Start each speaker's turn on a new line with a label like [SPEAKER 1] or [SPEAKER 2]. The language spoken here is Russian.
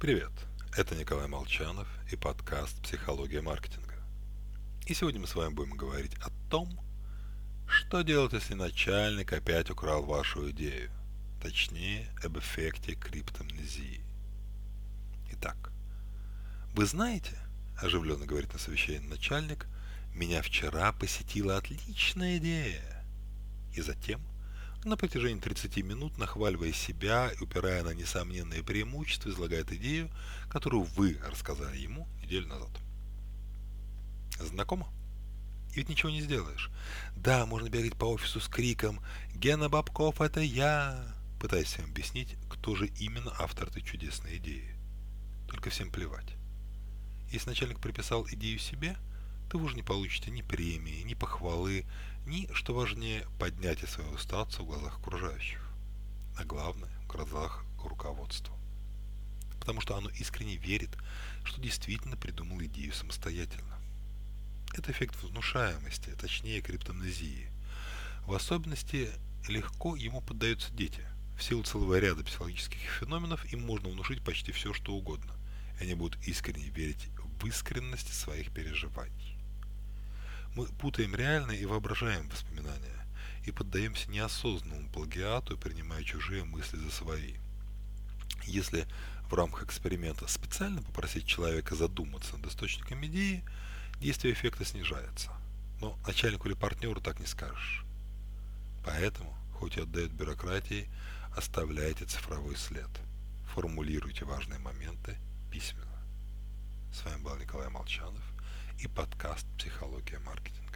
[SPEAKER 1] Привет, это Николай Молчанов и подкаст «Психология маркетинга». И сегодня мы с вами будем говорить о том, что делать, если начальник опять украл вашу идею, точнее, об эффекте криптомнезии. Итак, вы знаете, оживленно говорит на совещании начальник, меня вчера посетила отличная идея. И затем – на протяжении 30 минут, нахваливая себя и упирая на несомненные преимущества, излагает идею, которую вы рассказали ему неделю назад. Знакомо? И ведь ничего не сделаешь. Да, можно бегать по офису с криком «Гена Бабков, это я!» пытаясь всем объяснить, кто же именно автор этой чудесной идеи. Только всем плевать. Если начальник приписал идею себе – то вы уже не получите ни премии, ни похвалы, ни, что важнее, поднятия своего статуса в глазах окружающих. А главное, в глазах руководства. Потому что оно искренне верит, что действительно придумал идею самостоятельно. Это эффект внушаемости, точнее криптомнезии. В особенности легко ему поддаются дети. В силу целого ряда психологических феноменов им можно внушить почти все, что угодно. И они будут искренне верить в искренность своих переживаний. Мы путаем реальные и воображаем воспоминания и поддаемся неосознанному плагиату, принимая чужие мысли за свои. Если в рамках эксперимента специально попросить человека задуматься над источником идеи, действие эффекта снижается. Но начальнику или партнеру так не скажешь. Поэтому, хоть и отдает бюрократии, оставляйте цифровой след. Формулируйте важные моменты письменно. С вами был Николай Молчанов и подкаст «Психология маркетинга».